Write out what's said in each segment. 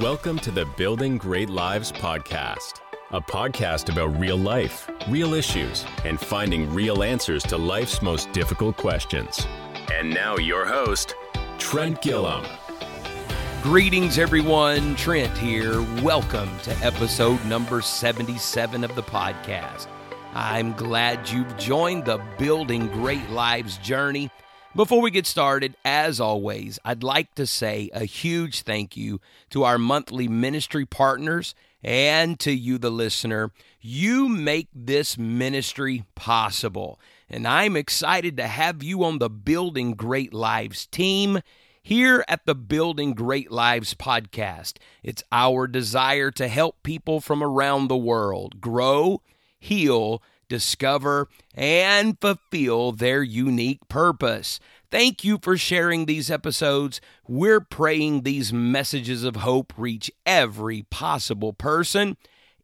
Welcome to the Building Great Lives podcast, a podcast about real life, real issues, and finding real answers to life's most difficult questions. And now, your host, Trent Gilliam. Greetings, everyone. Trent here. Welcome to episode number 77 of the podcast. I'm glad you've joined the Building Great Lives journey. Before we get started, as always, I'd like to say a huge thank you to our monthly ministry partners and to you, the listener. You make this ministry possible. And I'm excited to have you on the Building Great Lives team here at the Building Great Lives podcast. It's our desire to help people from around the world grow, heal, discover, and fulfill their unique purpose. Thank you for sharing these episodes. We're praying these messages of hope reach every possible person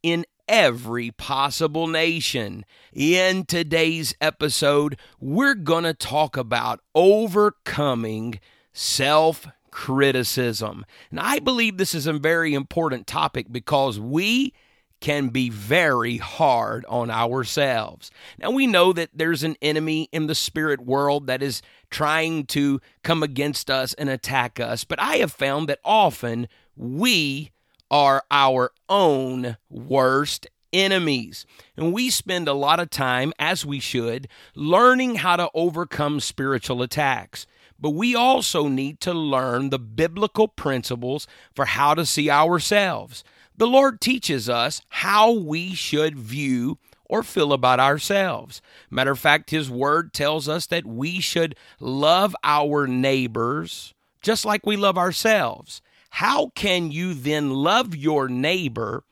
in every possible nation. In today's episode, we're going to talk about overcoming self criticism. And I believe this is a very important topic because we can be very hard on ourselves. Now, we know that there's an enemy in the spirit world that is trying to come against us and attack us, but I have found that often we are our own worst enemies. And we spend a lot of time, as we should, learning how to overcome spiritual attacks. But we also need to learn the biblical principles for how to see ourselves. The Lord teaches us how we should view or feel about ourselves. Matter of fact, His Word tells us that we should love our neighbors just like we love ourselves. How can you then love your neighbor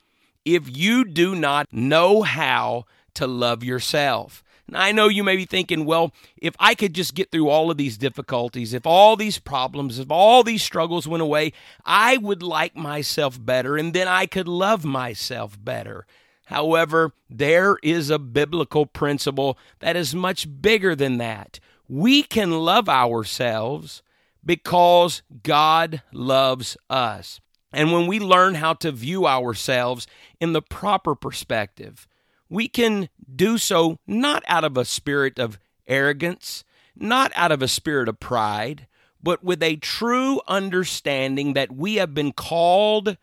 if you do not know how to love yourself? Now, I know you may be thinking, well, if I could just get through all of these difficulties, if all these problems, if all these struggles went away, I would like myself better and then I could love myself better. However, there is a biblical principle that is much bigger than that. We can love ourselves because God loves us. And when we learn how to view ourselves in the proper perspective, we can do so not out of a spirit of arrogance, not out of a spirit of pride, but with a true understanding that we have been called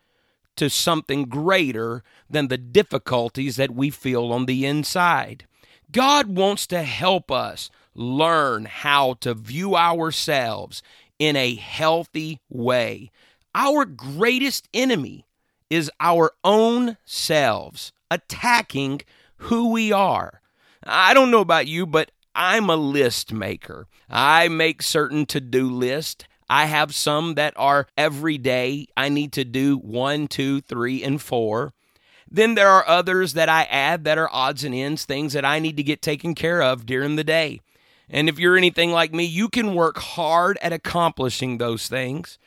to something greater than the difficulties that we feel on the inside. God wants to help us learn how to view ourselves in a healthy way. Our greatest enemy is our own selves attacking who we are. I don't know about you, but I'm a list maker. I make certain to do lists. I have some that are every day. I need to do one, two, three, and four. Then there are others that I add that are odds and ends, things that I need to get taken care of during the day. And if you're anything like me, you can work hard at accomplishing those things.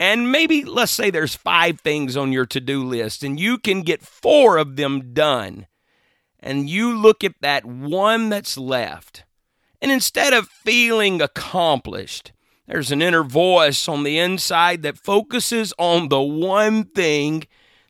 And maybe let's say there's five things on your to do list, and you can get four of them done. And you look at that one that's left, and instead of feeling accomplished, there's an inner voice on the inside that focuses on the one thing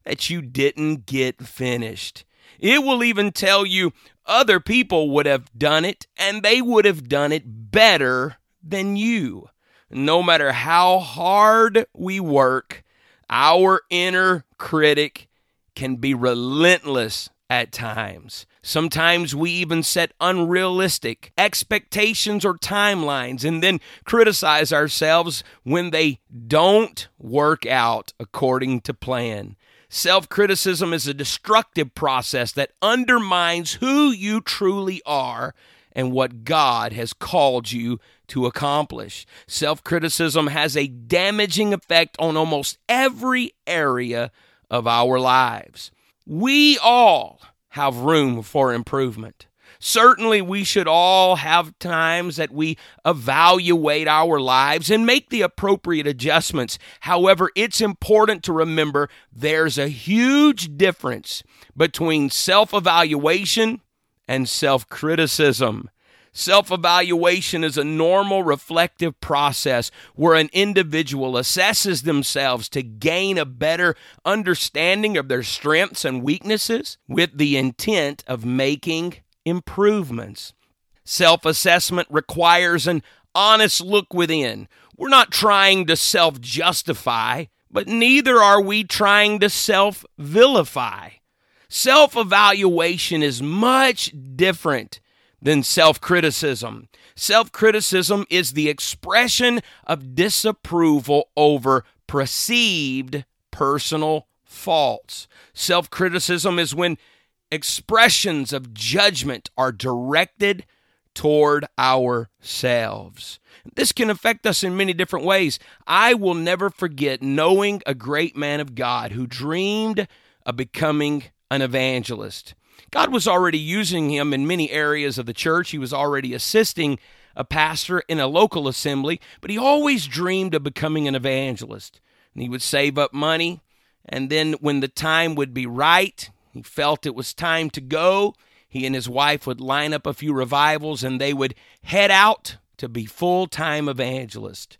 that you didn't get finished. It will even tell you other people would have done it, and they would have done it better than you no matter how hard we work, our inner critic can be relentless at times. Sometimes we even set unrealistic expectations or timelines and then criticize ourselves when they don't work out according to plan. Self criticism is a destructive process that undermines who you truly are and what God has called you to accomplish. Self criticism has a damaging effect on almost every area of our lives. We all have room for improvement. Certainly, we should all have times that we evaluate our lives and make the appropriate adjustments. However, it's important to remember there's a huge difference between self evaluation and self criticism. Self evaluation is a normal reflective process where an individual assesses themselves to gain a better understanding of their strengths and weaknesses with the intent of making improvements. Self assessment requires an honest look within. We're not trying to self justify, but neither are we trying to self vilify. Self evaluation is much different than self criticism. Self criticism is the expression of disapproval over perceived personal faults. Self criticism is when expressions of judgment are directed toward ourselves. This can affect us in many different ways. I will never forget knowing a great man of God who dreamed of becoming an evangelist. God was already using him in many areas of the church. He was already assisting a pastor in a local assembly, but he always dreamed of becoming an evangelist. And he would save up money, and then when the time would be right, he felt it was time to go. He and his wife would line up a few revivals and they would head out to be full time evangelists.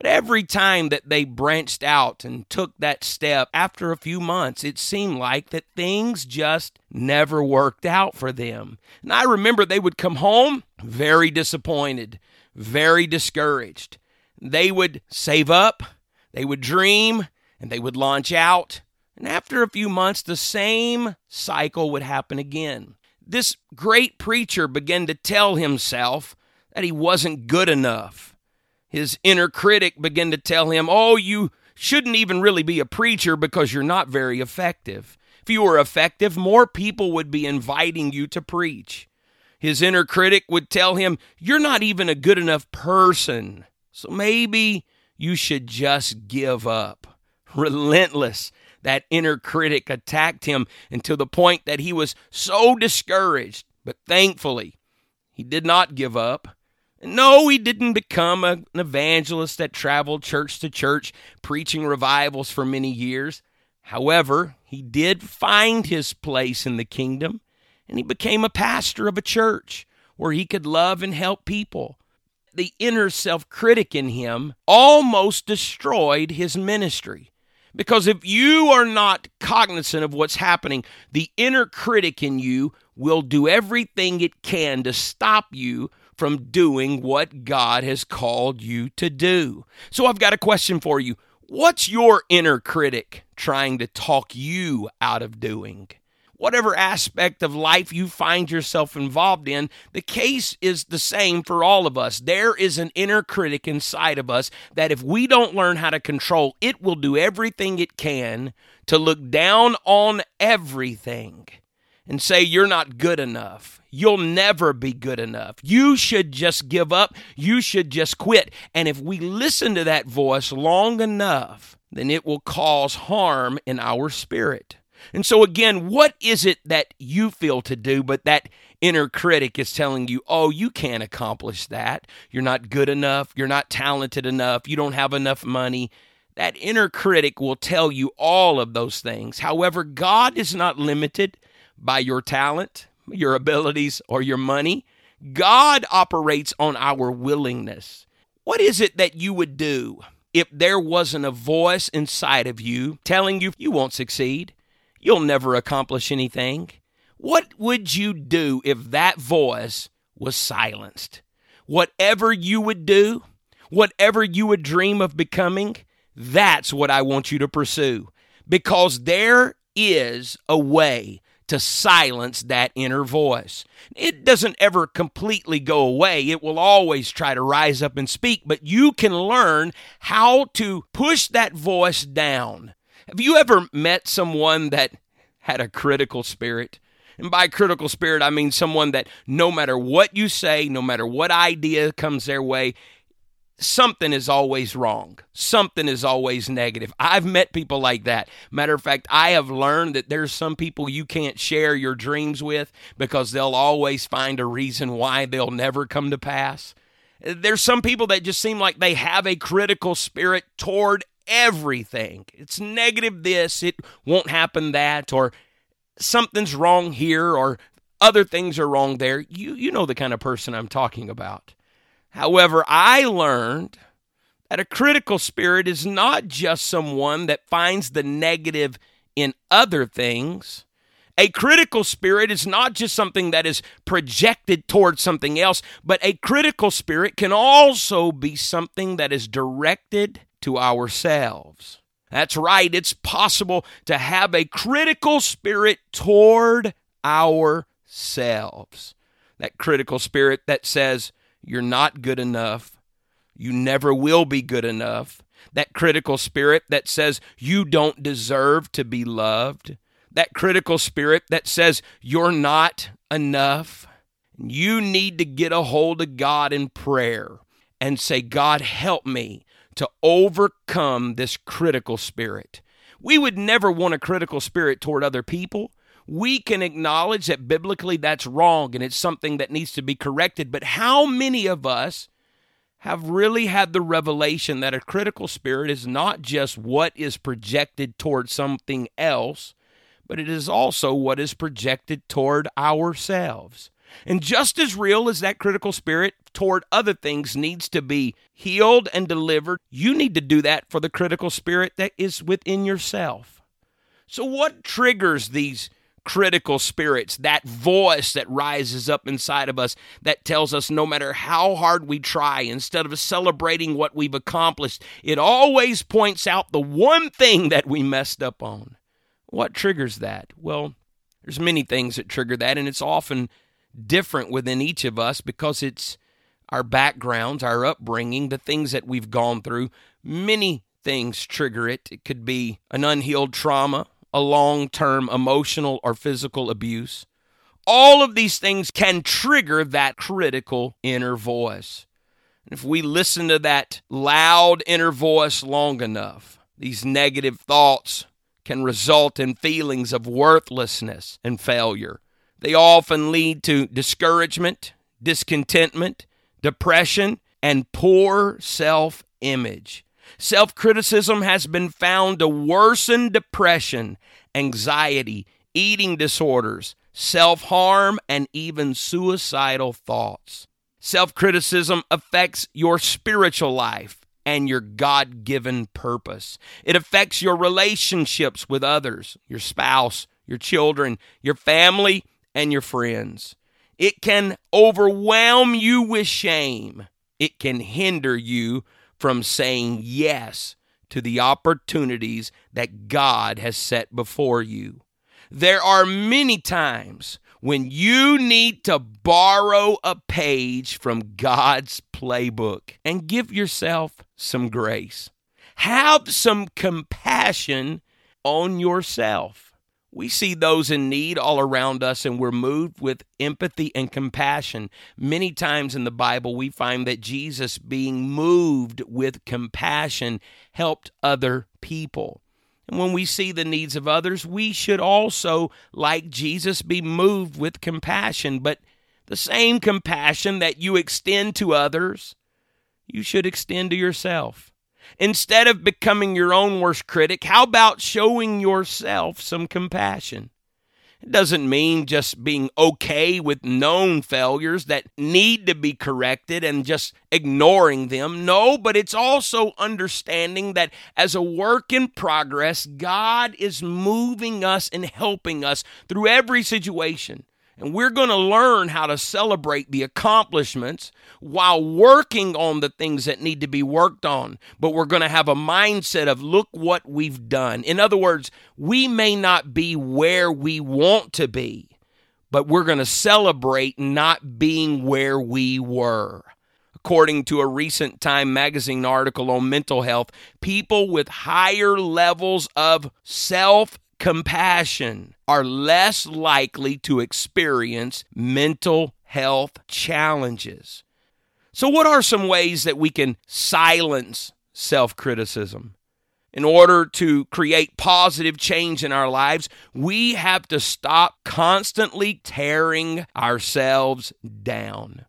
But every time that they branched out and took that step, after a few months, it seemed like that things just never worked out for them. And I remember they would come home very disappointed, very discouraged. They would save up, they would dream, and they would launch out. And after a few months, the same cycle would happen again. This great preacher began to tell himself that he wasn't good enough his inner critic began to tell him, Oh, you shouldn't even really be a preacher because you're not very effective. If you were effective, more people would be inviting you to preach. His inner critic would tell him, You're not even a good enough person. So maybe you should just give up. Relentless, that inner critic attacked him until the point that he was so discouraged. But thankfully, he did not give up. No, he didn't become an evangelist that traveled church to church preaching revivals for many years. However, he did find his place in the kingdom and he became a pastor of a church where he could love and help people. The inner self critic in him almost destroyed his ministry. Because if you are not cognizant of what's happening, the inner critic in you will do everything it can to stop you from doing what God has called you to do. So I've got a question for you. What's your inner critic trying to talk you out of doing? Whatever aspect of life you find yourself involved in, the case is the same for all of us. There is an inner critic inside of us that if we don't learn how to control, it will do everything it can to look down on everything and say you're not good enough You'll never be good enough. You should just give up. You should just quit. And if we listen to that voice long enough, then it will cause harm in our spirit. And so, again, what is it that you feel to do, but that inner critic is telling you, oh, you can't accomplish that. You're not good enough. You're not talented enough. You don't have enough money. That inner critic will tell you all of those things. However, God is not limited by your talent your abilities, or your money. God operates on our willingness. What is it that you would do if there wasn't a voice inside of you telling you you won't succeed? You'll never accomplish anything. What would you do if that voice was silenced? Whatever you would do, whatever you would dream of becoming, that's what I want you to pursue. Because there is a way to silence that inner voice. It doesn't ever completely go away. It will always try to rise up and speak, but you can learn how to push that voice down. Have you ever met someone that had a critical spirit? And by critical spirit, I mean someone that no matter what you say, no matter what idea comes their way, something is always wrong. Something is always negative. I've met people like that. Matter of fact, I have learned that there's some people you can't share your dreams with because they'll always find a reason why they'll never come to pass. There's some people that just seem like they have a critical spirit toward everything. It's negative this, it won't happen that, or something's wrong here, or other things are wrong there. You, you know the kind of person I'm talking about. However, I learned that a critical spirit is not just someone that finds the negative in other things. A critical spirit is not just something that is projected towards something else, but a critical spirit can also be something that is directed to ourselves. That's right, it's possible to have a critical spirit toward ourselves. That critical spirit that says, You're not good enough, you never will be good enough. That critical spirit that says, You don't deserve to be loved. That critical spirit that says, You're not enough. You need to get a hold of God in prayer and say, God, help me to overcome this critical spirit. We would never want a critical spirit toward other people. We can acknowledge that biblically that's wrong and it's something that needs to be corrected. But how many of us have really had the revelation that a critical spirit is not just what is projected toward something else, but it is also what is projected toward ourselves? And just as real as that critical spirit toward other things needs to be healed and delivered, you need to do that for the critical spirit that is within yourself. So, what triggers these critical spirits, that voice that rises up inside of us that tells us no matter how hard we try, instead of celebrating what we've accomplished, it always points out the one thing that we messed up on? What triggers that? Well, there's many things that trigger that, and it's often different within each of us because it's our backgrounds, our upbringing, the things that we've gone through. Many things trigger it. It could be an unhealed trauma, a long term emotional or physical abuse. All of these things can trigger that critical inner voice. If we listen to that loud inner voice long enough, these negative thoughts can result in feelings of worthlessness and failure. They often lead to discouragement, discontentment, depression, and poor self image. Self criticism has been found to worsen depression, anxiety, eating disorders, self harm, and even suicidal thoughts. Self criticism affects your spiritual life and your God given purpose. It affects your relationships with others, your spouse, your children, your family, and your friends. It can overwhelm you with shame. It can hinder you from saying yes to the opportunities that God has set before you. There are many times when you need to borrow a page from God's playbook and give yourself some grace. Have some compassion on yourself. We see those in need all around us and we're moved with empathy and compassion. Many times in the Bible, we find that Jesus, being moved with compassion, helped other people. And when we see the needs of others, we should also, like Jesus, be moved with compassion. But the same compassion that you extend to others, you should extend to yourself. Instead of becoming your own worst critic, how about showing yourself some compassion? It doesn't mean just being okay with known failures that need to be corrected and just ignoring them. No, but it's also understanding that as a work in progress, God is moving us and helping us through every situation. And we're going to learn how to celebrate the accomplishments while working on the things that need to be worked on. But we're going to have a mindset of, look what we've done. In other words, we may not be where we want to be, but we're going to celebrate not being where we were. According to a recent Time magazine article on mental health, people with higher levels of self compassion are less likely to experience mental health challenges. So, what are some ways that we can silence self criticism? In order to create positive change in our lives, we have to stop constantly tearing ourselves down.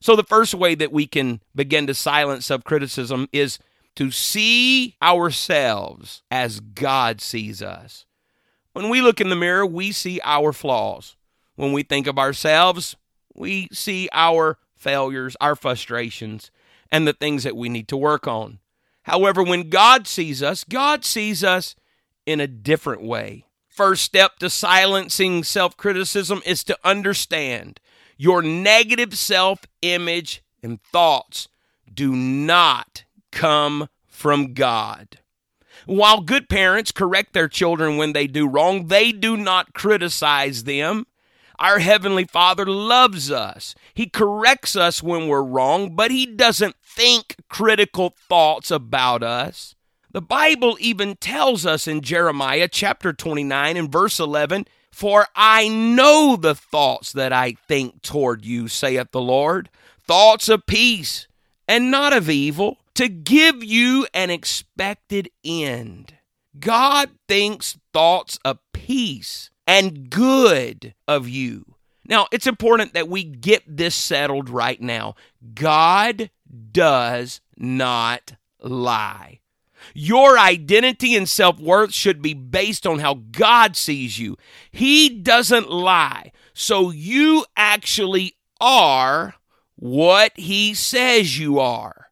So, the first way that we can begin to silence self criticism is to see ourselves as God sees us. When we look in the mirror, we see our flaws. when we think of ourselves, we see our failures, our frustrations, and the things that we need to work on. However, when God sees us, God sees us in a different way. First step to silencing self criticism is to understand your negative self image and thoughts do not come from God. While good parents correct their children when they do wrong, they do not criticize them. Our Heavenly Father loves us. He corrects us when we're wrong, but He doesn't think critical thoughts about us. The Bible even tells us in Jeremiah chapter 29 and verse 11 For I know the thoughts that I think toward you, saith the Lord, thoughts of peace and not of evil, to give you an expected end. God thinks thoughts of peace and good of you. Now, it's important that we get this settled right now. God does not lie. Your identity and self worth should be based on how God sees you. He doesn't lie. So you actually are what He says you are.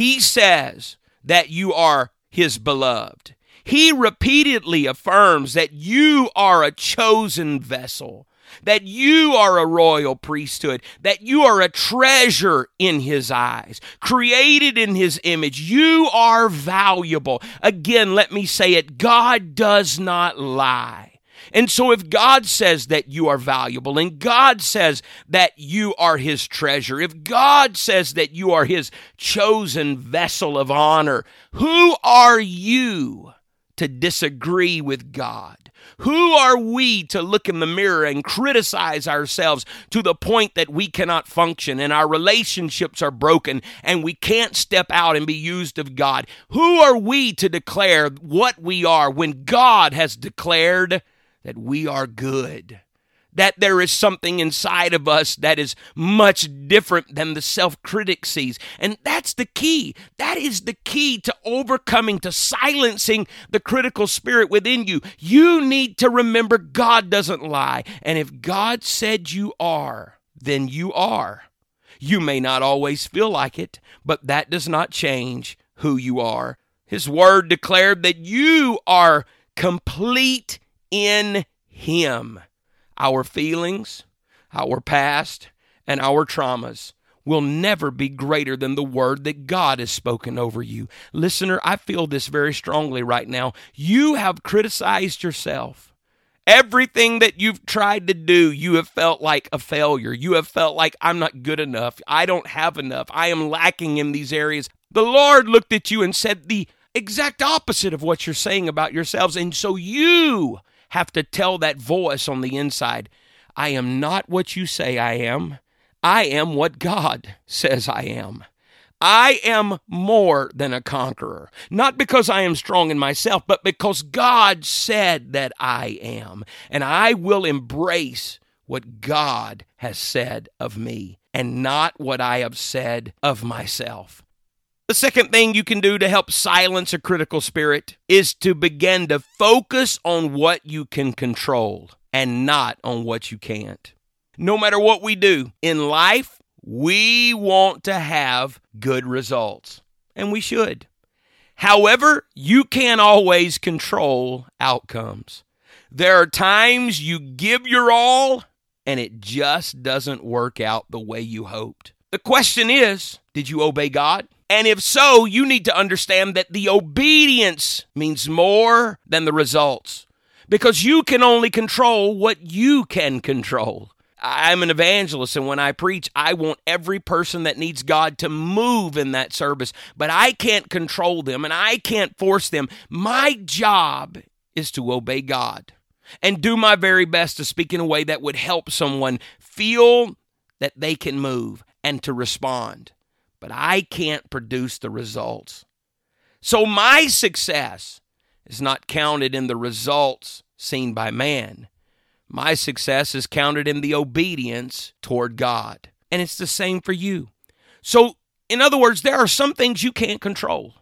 He says that you are His beloved. He repeatedly affirms that you are a chosen vessel, that you are a royal priesthood, that you are a treasure in His eyes, created in His image. You are valuable. Again, let me say it God does not lie. And so, if God says that you are valuable, and God says that you are His treasure, if God says that you are His chosen vessel of honor, who are you to disagree with God? Who are we to look in the mirror and criticize ourselves to the point that we cannot function and our relationships are broken and we can't step out and be used of God? Who are we to declare what we are when God has declared that we are good? that there is something inside of us that is much different than the self critic sees. And that's the key. That is the key to overcoming, to silencing the critical spirit within you. You need to remember God doesn't lie. And if God said you are, then you are. You may not always feel like it, but that does not change who you are. His word declared that you are complete in Him our feelings, our past, and our traumas will never be greater than the word that God has spoken over you. Listener, I feel this very strongly right now. You have criticized yourself. Everything that you've tried to do, you have felt like a failure. You have felt like I'm not good enough. I don't have enough. I am lacking in these areas. The Lord looked at you and said the exact opposite of what you're saying about yourselves. And so you have to tell that voice on the inside I am not what you say I am. I am what God says I am. I am more than a conqueror, not because I am strong in myself, but because God said that I am. And I will embrace what God has said of me and not what I have said of myself. The second thing you can do to help silence a critical spirit is to begin to focus on what you can control and not on what you can't. No matter what we do in life, we want to have good results, and we should. However, you can't always control outcomes. There are times you give your all and it just doesn't work out the way you hoped. The question is did you obey God? And if so, you need to understand that the obedience means more than the results because you can only control what you can control. I'm an evangelist, and when I preach, I want every person that needs God to move in that service, but I can't control them and I can't force them. My job is to obey God and do my very best to speak in a way that would help someone feel that they can move and to respond but I can't produce the results. So my success is not counted in the results seen by man. My success is counted in the obedience toward God. And it's the same for you. So, in other words, there are some things you can't control.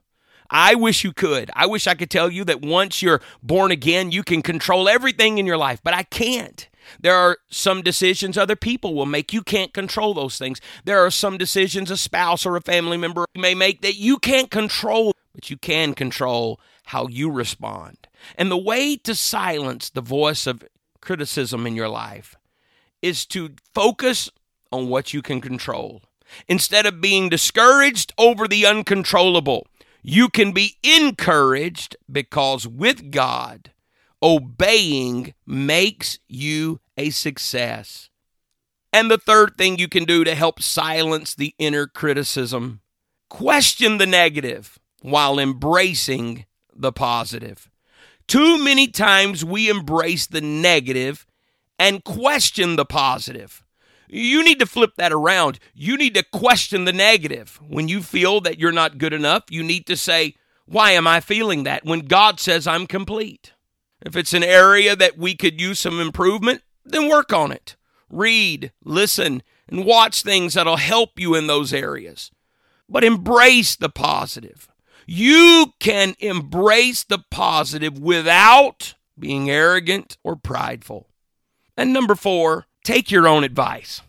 I wish you could. I wish I could tell you that once you're born again, you can control everything in your life, but I can't. There are some decisions other people will make. You can't control those things. There are some decisions a spouse or a family member may make that you can't control, but you can control how you respond. And the way to silence the voice of criticism in your life is to focus on what you can control. Instead of being discouraged over the uncontrollable, you can be encouraged because with God, obeying makes you a success. And the third thing you can do to help silence the inner criticism question the negative while embracing the positive. Too many times we embrace the negative and question the positive. You need to flip that around. You need to question the negative. When you feel that you're not good enough, you need to say, Why am I feeling that? When God says I'm complete. If it's an area that we could use some improvement, then work on it. Read, listen, and watch things that'll help you in those areas. But embrace the positive. You can embrace the positive without being arrogant or prideful. And number four, take your own advice.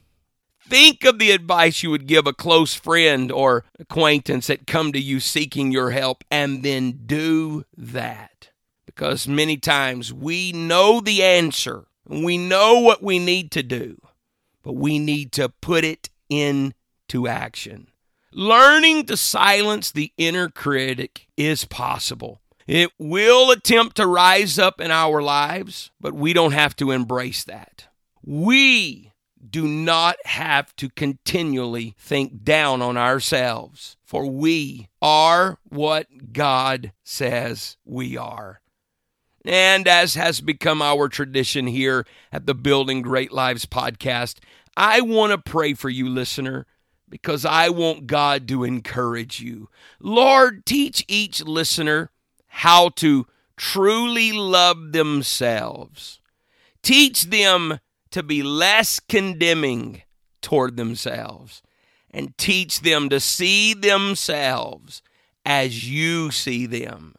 Think of the advice you would give a close friend or acquaintance that come to you seeking your help and then do that. Because many times we know the answer we know what we need to do, but we need to put it into action. Learning to silence the inner critic is possible. It will attempt to rise up in our lives, but we don't have to embrace that. We do not have to continually think down on ourselves, for we are what God says we are. And as has become our tradition here at the Building Great Lives podcast, I want to pray for you, listener, because I want God to encourage you. Lord, teach each listener how to truly love themselves. Teach them to be less condemning toward themselves and teach them to see themselves as you see them.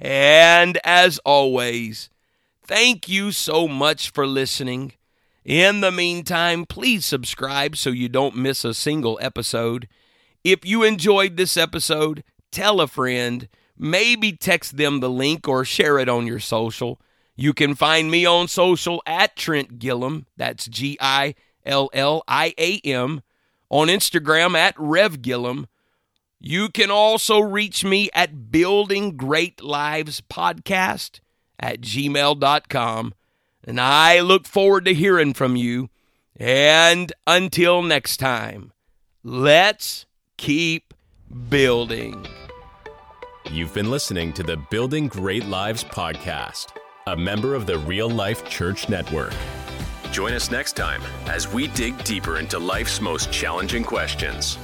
And as always, thank you so much for listening. In the meantime, please subscribe so you don't miss a single episode. If you enjoyed this episode, tell a friend, maybe text them the link or share it on your social. You can find me on social at Trent Gilliam. That's G I L L I A M. On Instagram at Rev Gilliam. You can also reach me at Building Great Lives Podcast at gmail.com. And I look forward to hearing from you. And until next time, let's keep building. You've been listening to the Building Great Lives podcast a member of the Real Life Church Network. Join us next time as we dig deeper into life's most challenging questions.